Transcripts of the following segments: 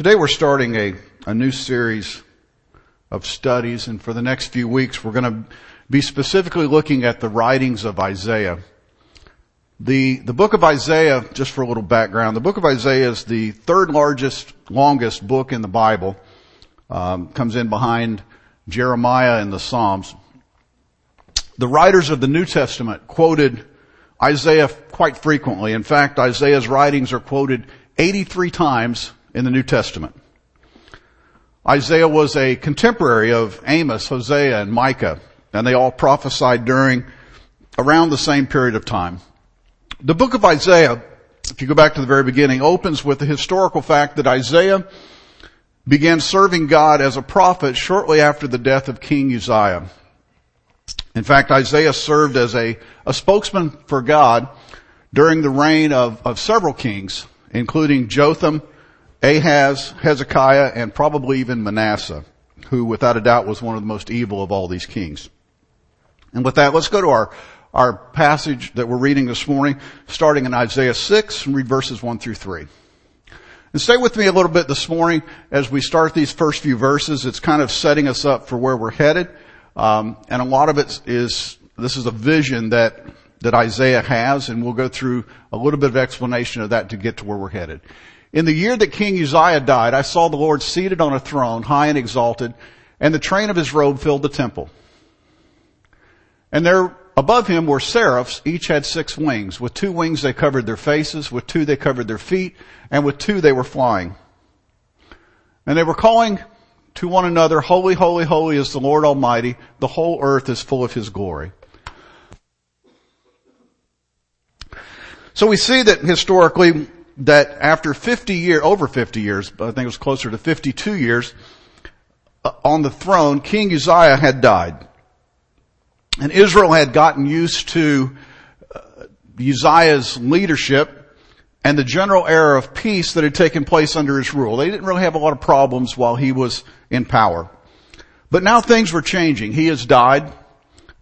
Today we're starting a, a new series of studies and for the next few weeks we're going to be specifically looking at the writings of Isaiah. The, the book of Isaiah, just for a little background, the book of Isaiah is the third largest, longest book in the Bible. Um, comes in behind Jeremiah and the Psalms. The writers of the New Testament quoted Isaiah quite frequently. In fact, Isaiah's writings are quoted 83 times in the New Testament. Isaiah was a contemporary of Amos, Hosea, and Micah, and they all prophesied during around the same period of time. The book of Isaiah, if you go back to the very beginning, opens with the historical fact that Isaiah began serving God as a prophet shortly after the death of King Uzziah. In fact, Isaiah served as a, a spokesman for God during the reign of, of several kings, including Jotham, Ahaz, Hezekiah, and probably even Manasseh, who without a doubt was one of the most evil of all these kings. And with that, let's go to our, our passage that we're reading this morning, starting in Isaiah 6 and read verses 1 through 3. And stay with me a little bit this morning as we start these first few verses. It's kind of setting us up for where we're headed. Um, and a lot of it is, this is a vision that, that Isaiah has, and we'll go through a little bit of explanation of that to get to where we're headed. In the year that King Uzziah died, I saw the Lord seated on a throne, high and exalted, and the train of his robe filled the temple. And there above him were seraphs, each had six wings. With two wings they covered their faces, with two they covered their feet, and with two they were flying. And they were calling to one another, Holy, holy, holy is the Lord Almighty, the whole earth is full of His glory. So we see that historically, that after 50 years, over 50 years, I think it was closer to 52 years, uh, on the throne, King Uzziah had died. And Israel had gotten used to uh, Uzziah's leadership and the general era of peace that had taken place under his rule. They didn't really have a lot of problems while he was in power. But now things were changing. He has died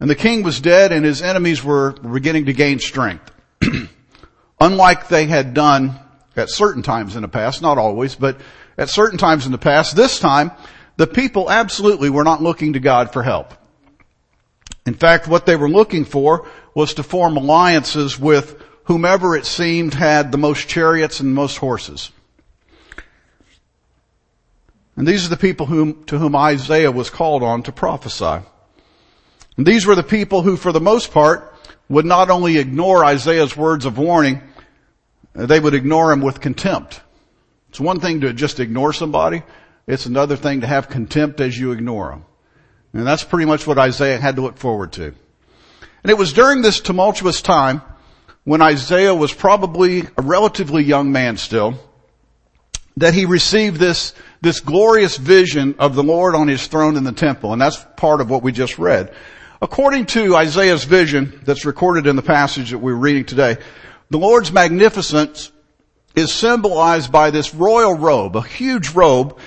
and the king was dead and his enemies were beginning to gain strength. Unlike they had done at certain times in the past, not always, but at certain times in the past, this time, the people absolutely were not looking to God for help. In fact, what they were looking for was to form alliances with whomever it seemed had the most chariots and most horses. And these are the people whom, to whom Isaiah was called on to prophesy. And these were the people who, for the most part, would not only ignore Isaiah's words of warning, they would ignore him with contempt. It's one thing to just ignore somebody. It's another thing to have contempt as you ignore them. And that's pretty much what Isaiah had to look forward to. And it was during this tumultuous time when Isaiah was probably a relatively young man still that he received this, this glorious vision of the Lord on his throne in the temple. And that's part of what we just read. According to Isaiah's vision that's recorded in the passage that we're reading today, the Lord's magnificence is symbolized by this royal robe, a huge robe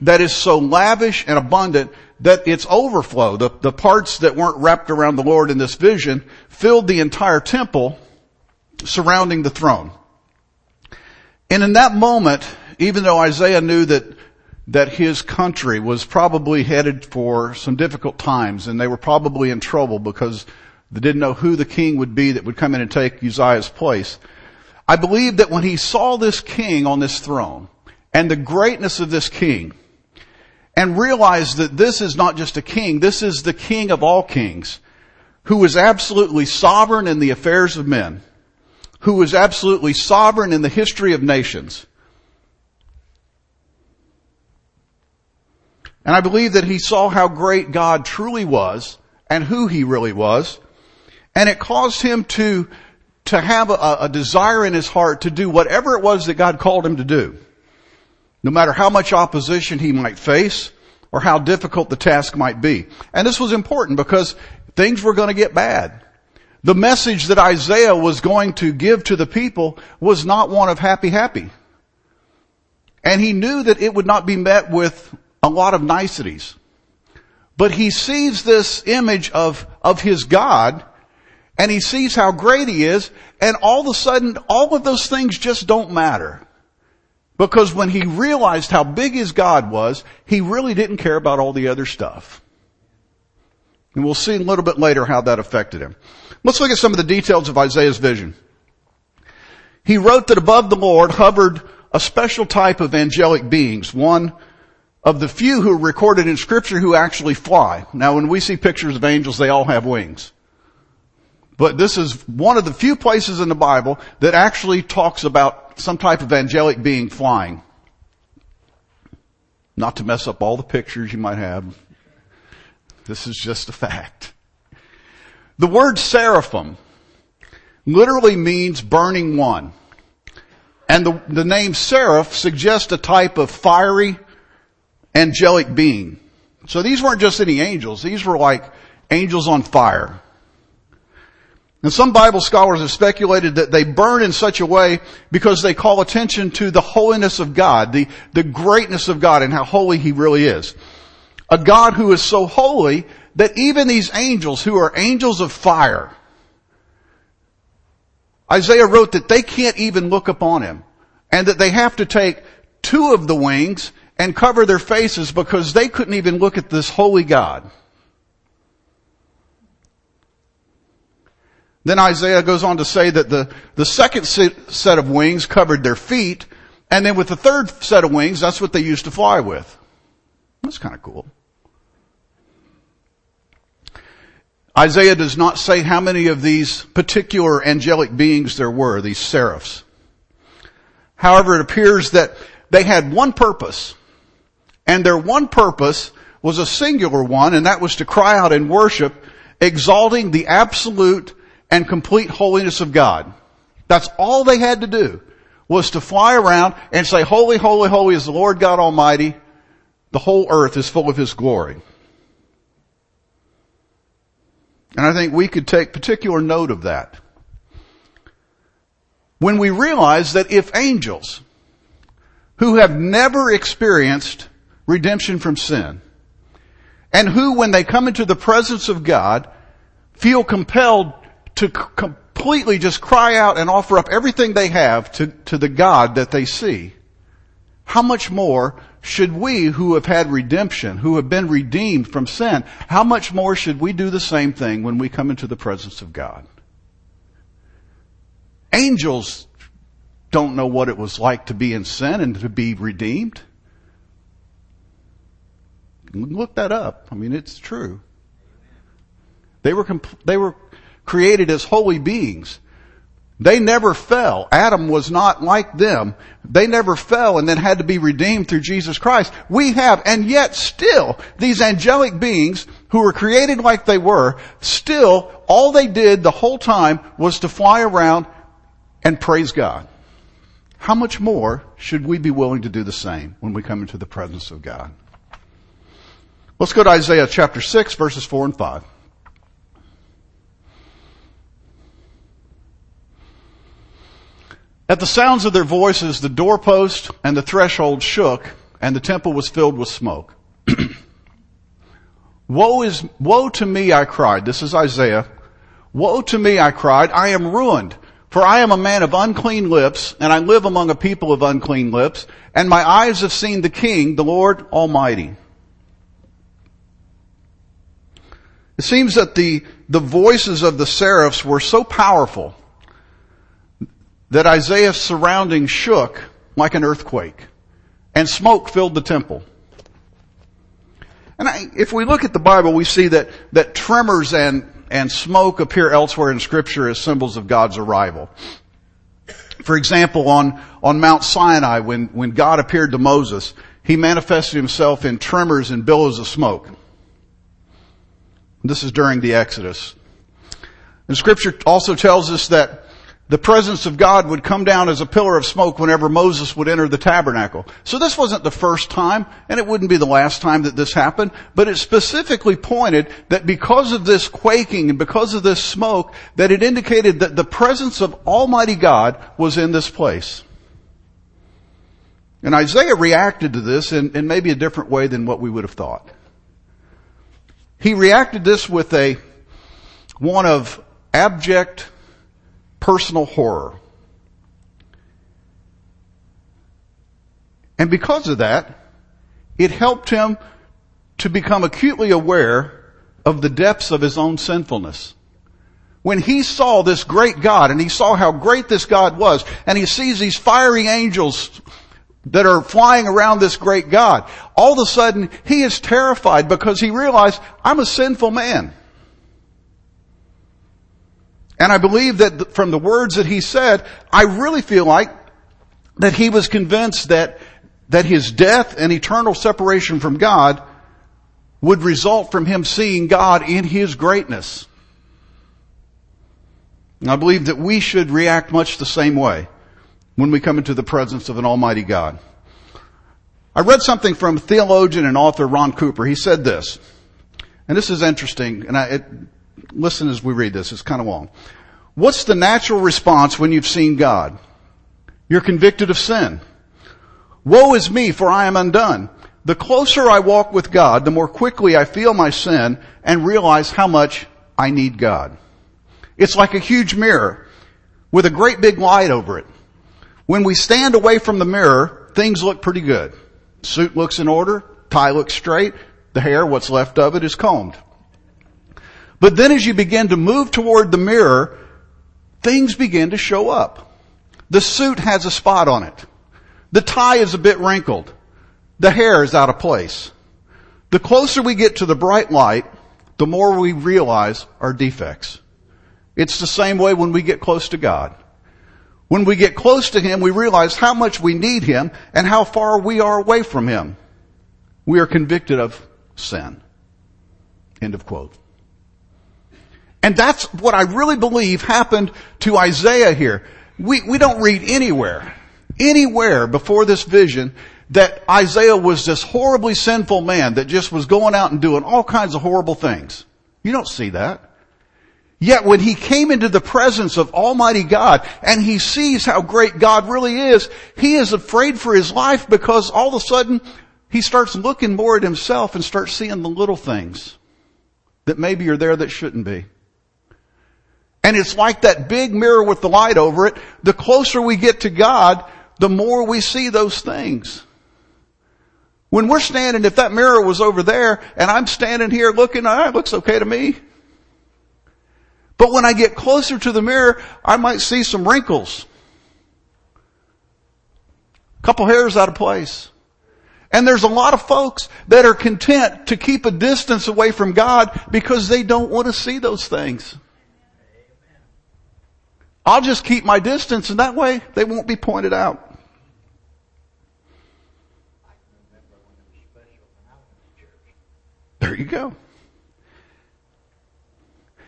that is so lavish and abundant that its overflow, the, the parts that weren't wrapped around the Lord in this vision, filled the entire temple surrounding the throne. And in that moment, even though Isaiah knew that that his country was probably headed for some difficult times and they were probably in trouble because they didn't know who the king would be that would come in and take Uzziah's place. I believe that when he saw this king on this throne and the greatness of this king and realized that this is not just a king, this is the king of all kings who is absolutely sovereign in the affairs of men, who is absolutely sovereign in the history of nations. And I believe that he saw how great God truly was and who he really was and it caused him to, to have a, a desire in his heart to do whatever it was that God called him to do. No matter how much opposition he might face or how difficult the task might be. And this was important because things were going to get bad. The message that Isaiah was going to give to the people was not one of happy happy. And he knew that it would not be met with a lot of niceties. But he sees this image of, of his God and he sees how great he is, and all of a sudden, all of those things just don't matter. Because when he realized how big his God was, he really didn't care about all the other stuff. And we'll see a little bit later how that affected him. Let's look at some of the details of Isaiah's vision. He wrote that above the Lord hovered a special type of angelic beings, one of the few who are recorded in scripture who actually fly. Now when we see pictures of angels, they all have wings. But this is one of the few places in the Bible that actually talks about some type of angelic being flying. Not to mess up all the pictures you might have. This is just a fact. The word seraphim literally means burning one. And the, the name seraph suggests a type of fiery, angelic being. So these weren't just any angels. These were like angels on fire. And some Bible scholars have speculated that they burn in such a way because they call attention to the holiness of God, the, the greatness of God and how holy He really is. A God who is so holy that even these angels who are angels of fire, Isaiah wrote that they can't even look upon Him and that they have to take two of the wings and cover their faces because they couldn't even look at this holy God. Then Isaiah goes on to say that the, the second set of wings covered their feet, and then with the third set of wings, that's what they used to fly with. That's kind of cool. Isaiah does not say how many of these particular angelic beings there were, these seraphs. However, it appears that they had one purpose, and their one purpose was a singular one, and that was to cry out in worship, exalting the absolute and complete holiness of God. That's all they had to do was to fly around and say, holy, holy, holy is the Lord God Almighty. The whole earth is full of His glory. And I think we could take particular note of that. When we realize that if angels who have never experienced redemption from sin and who when they come into the presence of God feel compelled to completely just cry out and offer up everything they have to, to the God that they see, how much more should we who have had redemption, who have been redeemed from sin, how much more should we do the same thing when we come into the presence of God? Angels don't know what it was like to be in sin and to be redeemed. Look that up. I mean, it's true. They were, they were created as holy beings. They never fell. Adam was not like them. They never fell and then had to be redeemed through Jesus Christ. We have, and yet still, these angelic beings who were created like they were, still, all they did the whole time was to fly around and praise God. How much more should we be willing to do the same when we come into the presence of God? Let's go to Isaiah chapter 6 verses 4 and 5. At the sounds of their voices, the doorpost and the threshold shook, and the temple was filled with smoke. woe is, woe to me, I cried. This is Isaiah. Woe to me, I cried. I am ruined, for I am a man of unclean lips, and I live among a people of unclean lips, and my eyes have seen the King, the Lord Almighty. It seems that the, the voices of the seraphs were so powerful that Isaiah's surroundings shook like an earthquake and smoke filled the temple. And I, if we look at the Bible, we see that, that tremors and, and smoke appear elsewhere in scripture as symbols of God's arrival. For example, on, on Mount Sinai, when, when God appeared to Moses, he manifested himself in tremors and billows of smoke. This is during the Exodus. And scripture also tells us that the presence of God would come down as a pillar of smoke whenever Moses would enter the tabernacle. So this wasn't the first time, and it wouldn't be the last time that this happened, but it specifically pointed that because of this quaking and because of this smoke, that it indicated that the presence of Almighty God was in this place. And Isaiah reacted to this in, in maybe a different way than what we would have thought. He reacted this with a, one of abject personal horror. And because of that, it helped him to become acutely aware of the depths of his own sinfulness. When he saw this great God and he saw how great this God was and he sees these fiery angels that are flying around this great God, all of a sudden he is terrified because he realized I'm a sinful man. And I believe that from the words that he said, I really feel like that he was convinced that, that his death and eternal separation from God would result from him seeing God in his greatness. And I believe that we should react much the same way when we come into the presence of an almighty God. I read something from theologian and author Ron Cooper. He said this, and this is interesting, and I, it, listen as we read this, it's kind of long. What's the natural response when you've seen God? You're convicted of sin. Woe is me, for I am undone. The closer I walk with God, the more quickly I feel my sin and realize how much I need God. It's like a huge mirror with a great big light over it. When we stand away from the mirror, things look pretty good. Suit looks in order, tie looks straight, the hair, what's left of it is combed. But then as you begin to move toward the mirror, things begin to show up. The suit has a spot on it. The tie is a bit wrinkled. The hair is out of place. The closer we get to the bright light, the more we realize our defects. It's the same way when we get close to God. When we get close to Him, we realize how much we need Him and how far we are away from Him. We are convicted of sin. End of quote. And that's what I really believe happened to Isaiah here. We, we don't read anywhere, anywhere before this vision that Isaiah was this horribly sinful man that just was going out and doing all kinds of horrible things. You don't see that. Yet when he came into the presence of Almighty God and he sees how great God really is, he is afraid for his life because all of a sudden he starts looking more at himself and starts seeing the little things that maybe are there that shouldn't be. And it's like that big mirror with the light over it. The closer we get to God, the more we see those things. When we're standing, if that mirror was over there and I'm standing here looking, ah, it looks okay to me. But when I get closer to the mirror, I might see some wrinkles. A couple hairs out of place. And there's a lot of folks that are content to keep a distance away from God because they don't want to see those things. I'll just keep my distance and that way they won't be pointed out. There you go.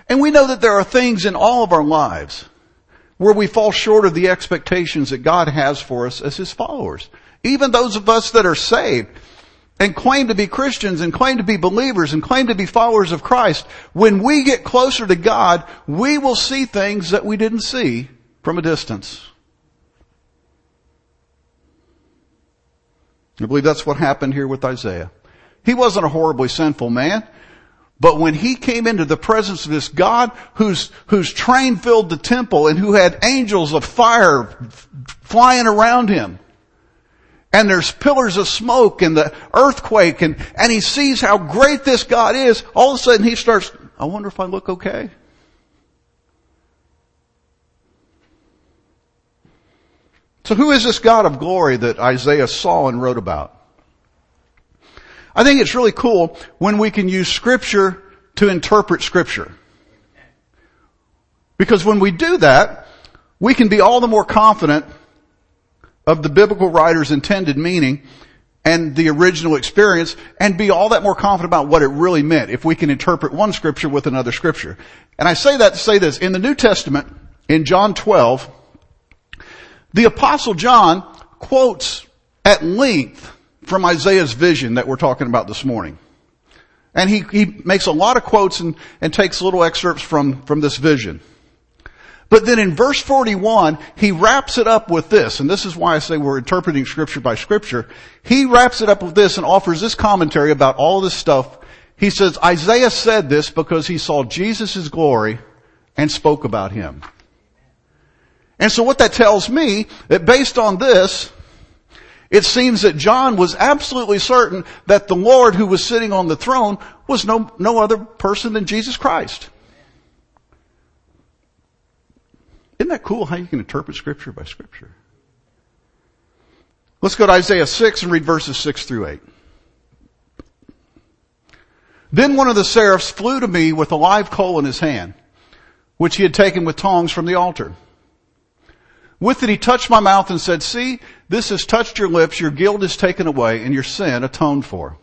And we know that there are things in all of our lives where we fall short of the expectations that God has for us as His followers. Even those of us that are saved and claim to be Christians and claim to be believers and claim to be followers of Christ, when we get closer to God, we will see things that we didn't see from a distance. I believe that's what happened here with Isaiah. He wasn't a horribly sinful man. But when he came into the presence of this God whose, whose train filled the temple and who had angels of fire flying around him, and there's pillars of smoke and the earthquake and, and he sees how great this God is, all of a sudden he starts, I wonder if I look okay. So who is this God of glory that Isaiah saw and wrote about? I think it's really cool when we can use scripture to interpret scripture. Because when we do that, we can be all the more confident of the biblical writer's intended meaning and the original experience and be all that more confident about what it really meant if we can interpret one scripture with another scripture. And I say that to say this. In the New Testament, in John 12, the apostle John quotes at length from Isaiah's vision that we're talking about this morning. And he, he makes a lot of quotes and, and takes little excerpts from, from this vision. But then in verse 41, he wraps it up with this, and this is why I say we're interpreting scripture by scripture. He wraps it up with this and offers this commentary about all this stuff. He says, Isaiah said this because he saw Jesus' glory and spoke about him. And so what that tells me, that based on this, It seems that John was absolutely certain that the Lord who was sitting on the throne was no, no other person than Jesus Christ. Isn't that cool how you can interpret scripture by scripture? Let's go to Isaiah 6 and read verses 6 through 8. Then one of the seraphs flew to me with a live coal in his hand, which he had taken with tongs from the altar. With it he touched my mouth and said, see, this has touched your lips, your guilt is taken away, and your sin atoned for.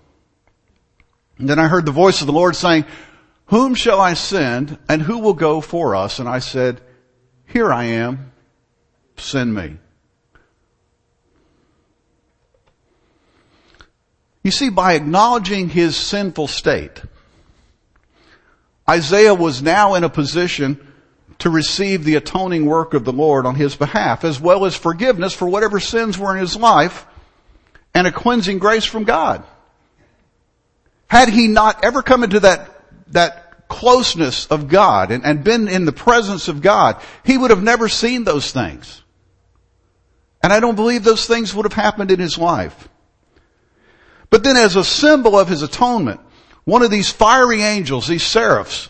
And then I heard the voice of the Lord saying, whom shall I send, and who will go for us? And I said, here I am, send me. You see, by acknowledging his sinful state, Isaiah was now in a position to receive the atoning work of the Lord on his behalf, as well as forgiveness for whatever sins were in his life and a cleansing grace from God. Had he not ever come into that, that closeness of God and, and been in the presence of God, he would have never seen those things. And I don't believe those things would have happened in his life. But then as a symbol of his atonement, one of these fiery angels, these seraphs,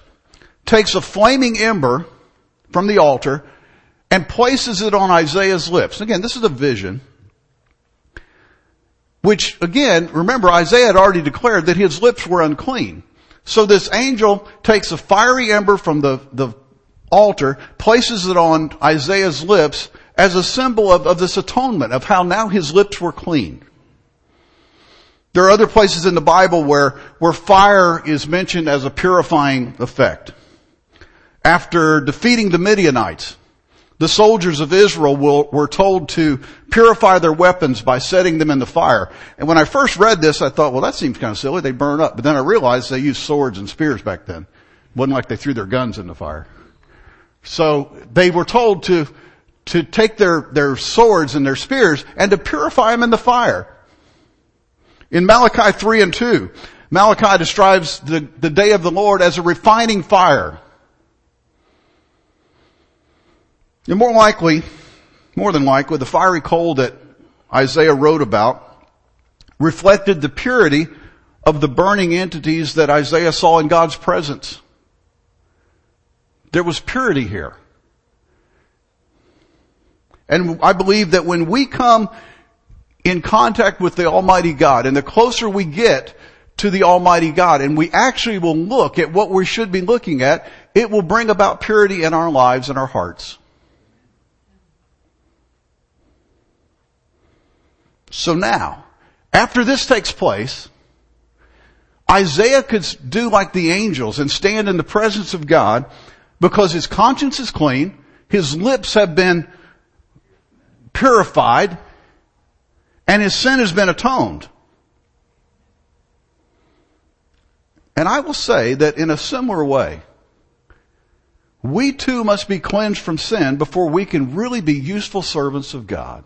takes a flaming ember from the altar and places it on Isaiah's lips. Again, this is a vision. Which again, remember Isaiah had already declared that his lips were unclean. So this angel takes a fiery ember from the, the altar, places it on Isaiah's lips as a symbol of, of this atonement, of how now his lips were clean. There are other places in the Bible where, where fire is mentioned as a purifying effect. After defeating the Midianites, the soldiers of Israel will, were told to purify their weapons by setting them in the fire. And when I first read this, I thought, well, that seems kind of silly. They burn up. But then I realized they used swords and spears back then. It wasn't like they threw their guns in the fire. So they were told to, to take their, their swords and their spears and to purify them in the fire. In Malachi 3 and 2, Malachi describes the, the day of the Lord as a refining fire. And more likely, more than likely, the fiery coal that Isaiah wrote about reflected the purity of the burning entities that Isaiah saw in God's presence. There was purity here. And I believe that when we come in contact with the Almighty God. And the closer we get to the Almighty God and we actually will look at what we should be looking at, it will bring about purity in our lives and our hearts. So now, after this takes place, Isaiah could do like the angels and stand in the presence of God because his conscience is clean, his lips have been purified, and his sin has been atoned. And I will say that in a similar way, we too must be cleansed from sin before we can really be useful servants of God.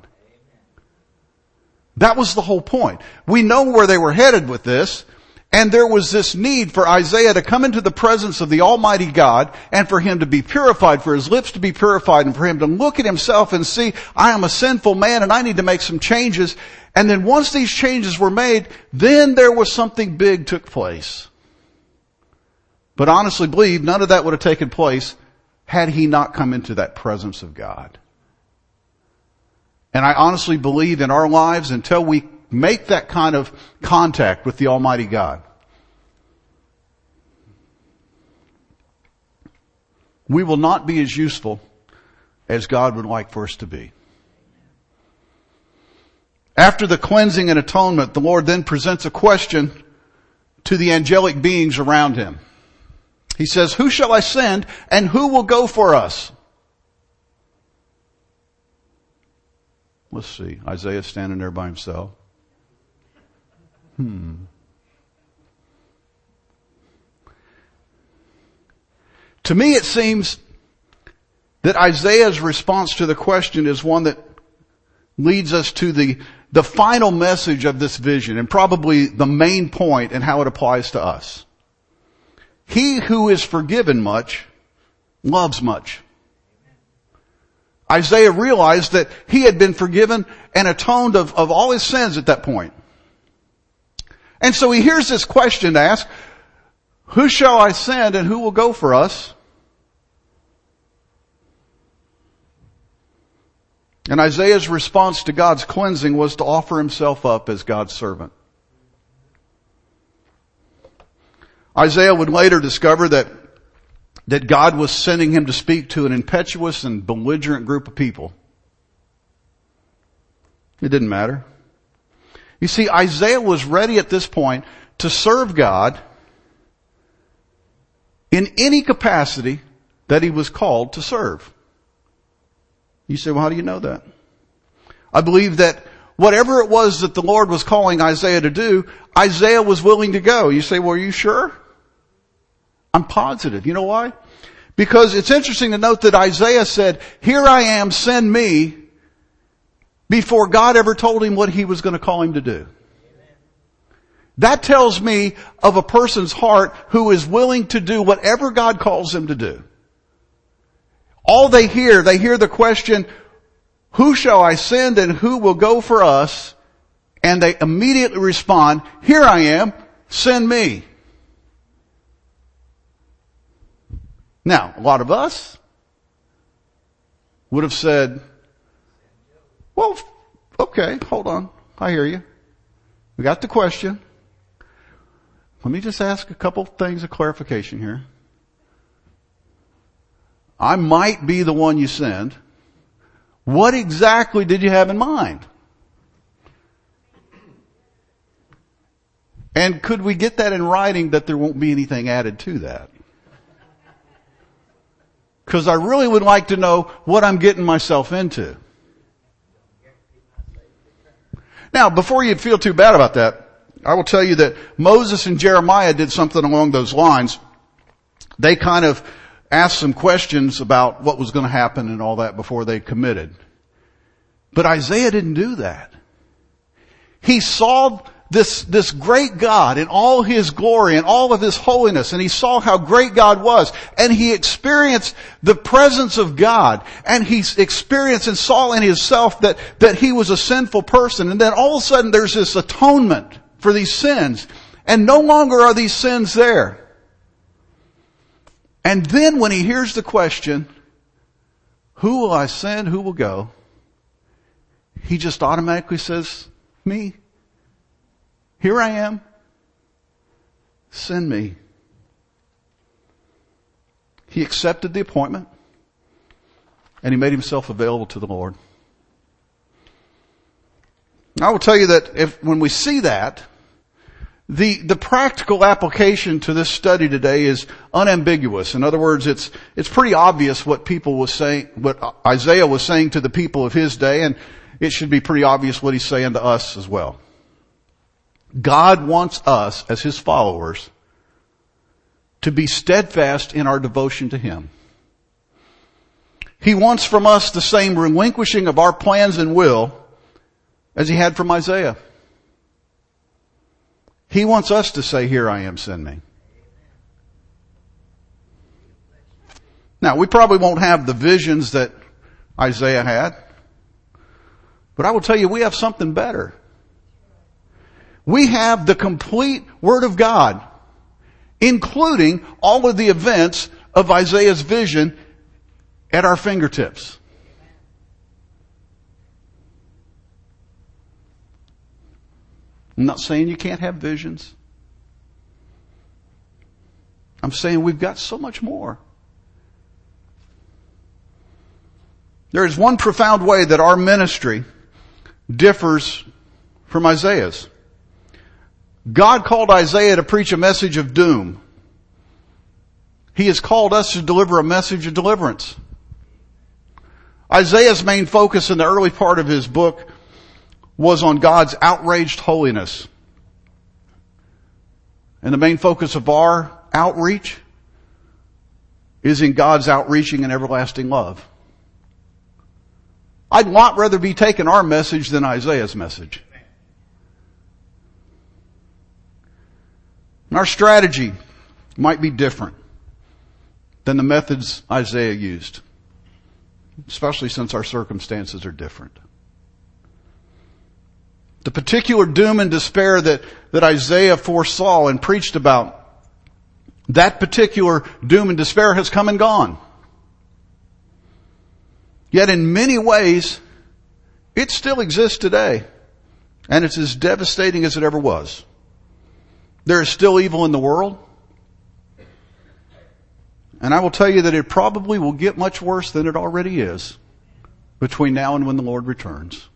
That was the whole point. We know where they were headed with this. And there was this need for Isaiah to come into the presence of the Almighty God and for him to be purified, for his lips to be purified and for him to look at himself and see, I am a sinful man and I need to make some changes. And then once these changes were made, then there was something big took place. But honestly believe none of that would have taken place had he not come into that presence of God. And I honestly believe in our lives until we make that kind of contact with the Almighty God. We will not be as useful as God would like for us to be. After the cleansing and atonement, the Lord then presents a question to the angelic beings around him. He says, who shall I send and who will go for us? Let's see. Isaiah standing there by himself. Hmm. To me, it seems that Isaiah's response to the question is one that leads us to the, the final message of this vision and probably the main point and how it applies to us. He who is forgiven much loves much. Isaiah realized that he had been forgiven and atoned of, of all his sins at that point. And so he hears this question to ask, who shall I send and who will go for us? And Isaiah's response to God's cleansing was to offer himself up as God's servant. Isaiah would later discover that, that God was sending him to speak to an impetuous and belligerent group of people. It didn't matter. You see, Isaiah was ready at this point to serve God in any capacity that he was called to serve. You say, well, how do you know that? I believe that whatever it was that the Lord was calling Isaiah to do, Isaiah was willing to go. You say, well, are you sure? I'm positive. You know why? Because it's interesting to note that Isaiah said, here I am, send me, before God ever told him what he was going to call him to do. That tells me of a person's heart who is willing to do whatever God calls him to do. All they hear, they hear the question, who shall I send and who will go for us? And they immediately respond, here I am, send me. Now, a lot of us would have said, well, okay, hold on. I hear you. We got the question. Let me just ask a couple things of clarification here. I might be the one you send. What exactly did you have in mind? And could we get that in writing that there won't be anything added to that? Cause I really would like to know what I'm getting myself into. Now, before you feel too bad about that, I will tell you that Moses and Jeremiah did something along those lines. They kind of asked some questions about what was going to happen and all that before they committed. But Isaiah didn't do that. He saw this, this great God in all His glory and all of His holiness and he saw how great God was and he experienced the presence of God and he experienced and saw in himself that, that he was a sinful person and then all of a sudden there's this atonement for these sins and no longer are these sins there. And then when he hears the question, who will I send? Who will go? He just automatically says, me. Here I am. Send me. He accepted the appointment and he made himself available to the Lord. I will tell you that if, when we see that, the, the practical application to this study today is unambiguous. In other words, it's, it's pretty obvious what people was saying, what Isaiah was saying to the people of his day, and it should be pretty obvious what he's saying to us as well. God wants us as his followers to be steadfast in our devotion to him. He wants from us the same relinquishing of our plans and will as he had from Isaiah. He wants us to say, here I am, send me. Now, we probably won't have the visions that Isaiah had, but I will tell you, we have something better. We have the complete Word of God, including all of the events of Isaiah's vision at our fingertips. I'm not saying you can't have visions. I'm saying we've got so much more. There is one profound way that our ministry differs from Isaiah's. God called Isaiah to preach a message of doom. He has called us to deliver a message of deliverance. Isaiah's main focus in the early part of his book was on God's outraged holiness. And the main focus of our outreach is in God's outreaching and everlasting love. I'd lot rather be taking our message than Isaiah's message. And our strategy might be different than the methods Isaiah used. especially since our circumstances are different. The particular doom and despair that, that Isaiah foresaw and preached about, that particular doom and despair has come and gone. Yet in many ways, it still exists today. And it's as devastating as it ever was. There is still evil in the world. And I will tell you that it probably will get much worse than it already is between now and when the Lord returns.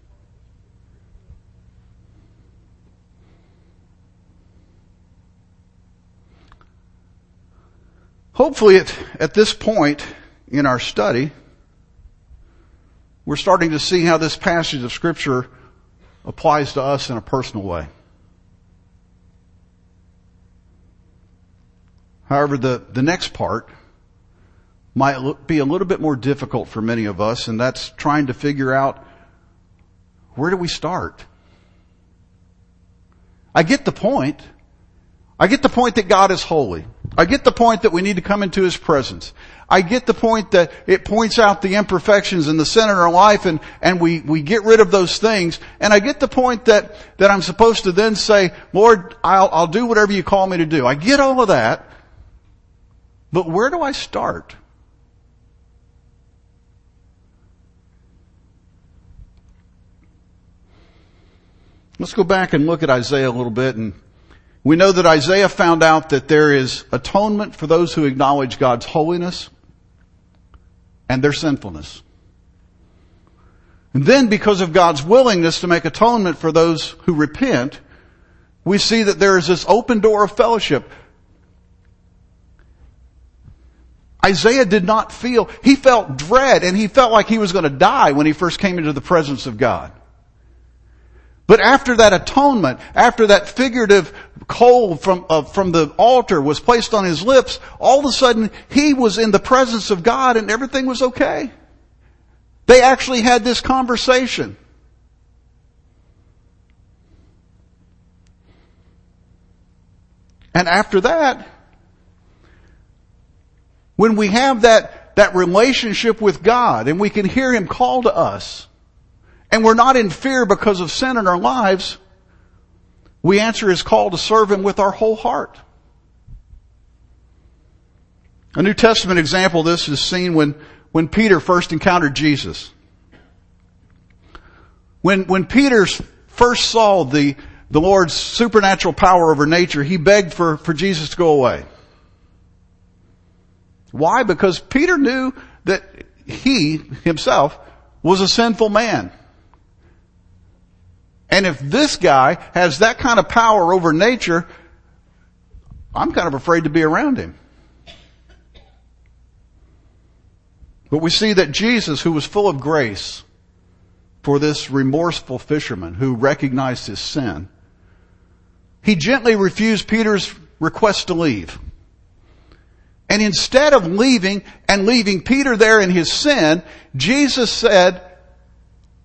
Hopefully at, at this point in our study, we're starting to see how this passage of scripture applies to us in a personal way. However, the, the next part might be a little bit more difficult for many of us, and that's trying to figure out where do we start? I get the point. I get the point that God is holy. I get the point that we need to come into His presence. I get the point that it points out the imperfections and the sin in our life and, and we, we get rid of those things. And I get the point that, that I'm supposed to then say, Lord, I'll, I'll do whatever you call me to do. I get all of that. But where do I start? Let's go back and look at Isaiah a little bit and we know that Isaiah found out that there is atonement for those who acknowledge God's holiness and their sinfulness. And then because of God's willingness to make atonement for those who repent, we see that there is this open door of fellowship. Isaiah did not feel, he felt dread and he felt like he was going to die when he first came into the presence of God. But after that atonement, after that figurative coal from, uh, from the altar was placed on his lips, all of a sudden he was in the presence of God and everything was okay. They actually had this conversation. And after that, when we have that, that relationship with God and we can hear Him call to us, and we're not in fear because of sin in our lives, we answer his call to serve him with our whole heart. A New Testament example of this is seen when, when Peter first encountered Jesus. When, when Peter first saw the, the Lord's supernatural power over nature, he begged for, for Jesus to go away. Why? Because Peter knew that he himself was a sinful man. And if this guy has that kind of power over nature, I'm kind of afraid to be around him. But we see that Jesus, who was full of grace for this remorseful fisherman who recognized his sin, he gently refused Peter's request to leave. And instead of leaving and leaving Peter there in his sin, Jesus said,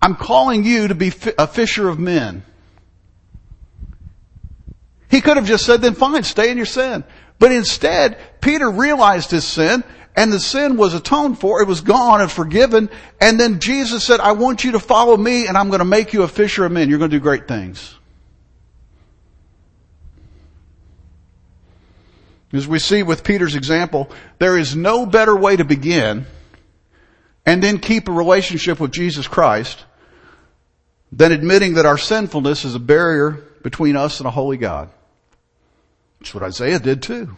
I'm calling you to be a fisher of men. He could have just said, then fine, stay in your sin. But instead, Peter realized his sin and the sin was atoned for. It was gone and forgiven. And then Jesus said, I want you to follow me and I'm going to make you a fisher of men. You're going to do great things. As we see with Peter's example, there is no better way to begin and then keep a relationship with Jesus Christ than admitting that our sinfulness is a barrier between us and a holy God. That's what Isaiah did too.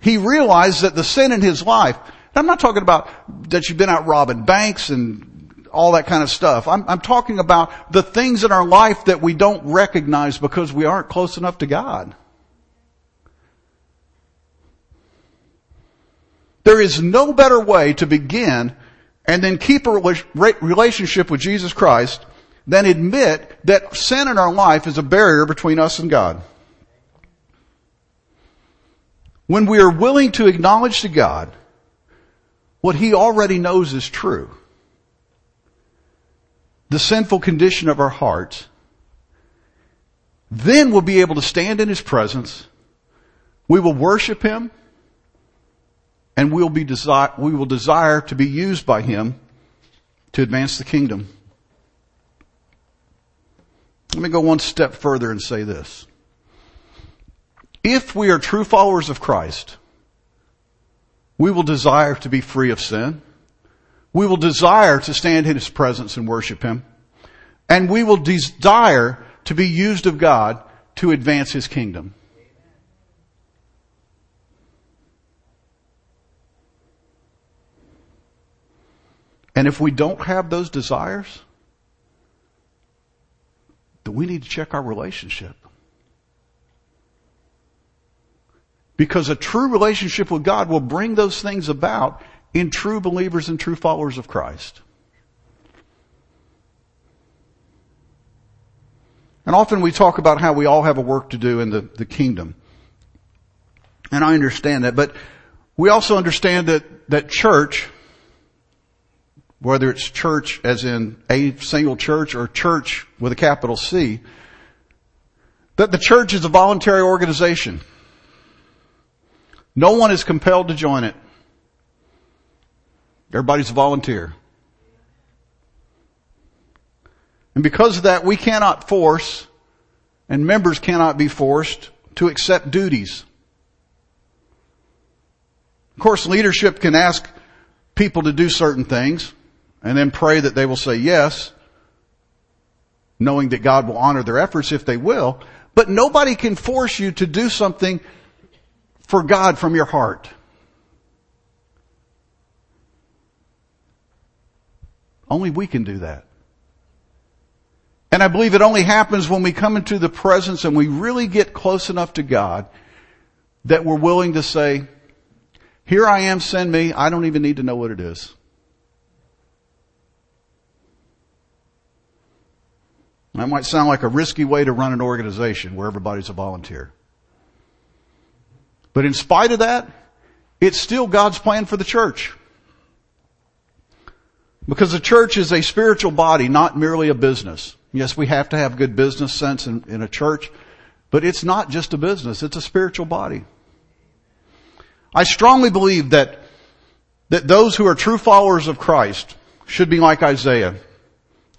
He realized that the sin in his life, I'm not talking about that you've been out robbing banks and all that kind of stuff. I'm, I'm talking about the things in our life that we don't recognize because we aren't close enough to God. There is no better way to begin and then keep a relationship with Jesus Christ than admit that sin in our life is a barrier between us and God. When we are willing to acknowledge to God what He already knows is true, the sinful condition of our hearts, then we'll be able to stand in His presence, we will worship Him, and we'll be desire, we will desire to be used by Him to advance the kingdom. Let me go one step further and say this. If we are true followers of Christ, we will desire to be free of sin. We will desire to stand in His presence and worship Him. And we will desire to be used of God to advance His kingdom. And if we don't have those desires, then we need to check our relationship. Because a true relationship with God will bring those things about in true believers and true followers of Christ. And often we talk about how we all have a work to do in the, the kingdom. And I understand that, but we also understand that, that church whether it's church as in a single church or church with a capital C, that the church is a voluntary organization. No one is compelled to join it. Everybody's a volunteer. And because of that, we cannot force, and members cannot be forced to accept duties. Of course, leadership can ask people to do certain things and then pray that they will say yes, knowing that God will honor their efforts if they will. But nobody can force you to do something for God from your heart. Only we can do that. And I believe it only happens when we come into the presence and we really get close enough to God that we're willing to say, here I am, send me. I don't even need to know what it is. That might sound like a risky way to run an organization where everybody's a volunteer. But in spite of that, it's still God's plan for the church. Because the church is a spiritual body, not merely a business. Yes, we have to have good business sense in, in a church, but it's not just a business, it's a spiritual body. I strongly believe that, that those who are true followers of Christ should be like Isaiah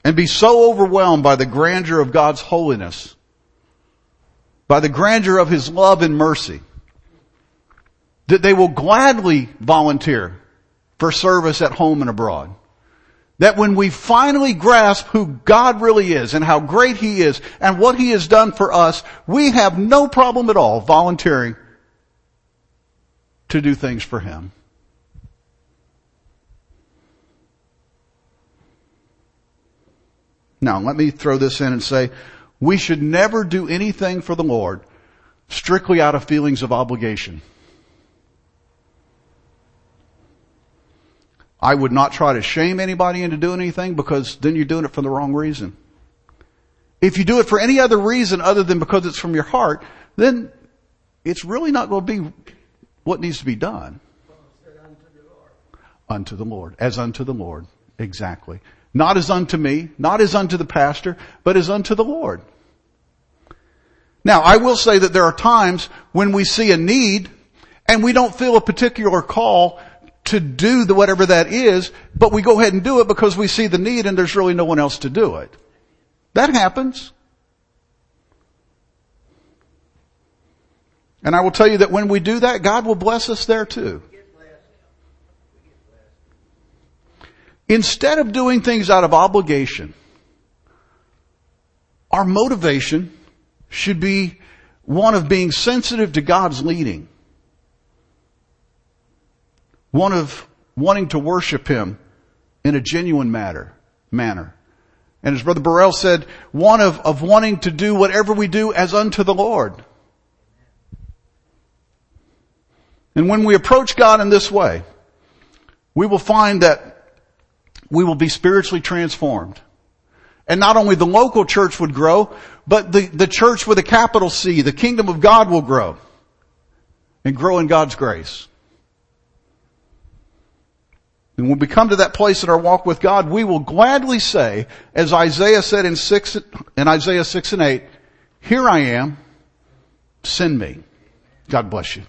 and be so overwhelmed by the grandeur of God's holiness, by the grandeur of His love and mercy, that they will gladly volunteer for service at home and abroad. That when we finally grasp who God really is and how great He is and what He has done for us, we have no problem at all volunteering to do things for Him. Now, let me throw this in and say, we should never do anything for the Lord strictly out of feelings of obligation. I would not try to shame anybody into doing anything because then you're doing it for the wrong reason. If you do it for any other reason other than because it's from your heart, then it's really not going to be what needs to be done. Unto the Lord. As unto the Lord. Exactly. Not as unto me, not as unto the pastor, but as unto the Lord. Now, I will say that there are times when we see a need and we don't feel a particular call to do the whatever that is, but we go ahead and do it because we see the need and there's really no one else to do it. That happens. And I will tell you that when we do that, God will bless us there too. Instead of doing things out of obligation, our motivation should be one of being sensitive to God's leading. One of wanting to worship Him in a genuine matter, manner. And as Brother Burrell said, one of, of wanting to do whatever we do as unto the Lord. And when we approach God in this way, we will find that we will be spiritually transformed. And not only the local church would grow, but the, the church with a capital C, the kingdom of God will grow. And grow in God's grace. And when we come to that place in our walk with God, we will gladly say, as Isaiah said in six, in Isaiah 6 and 8, here I am, send me. God bless you.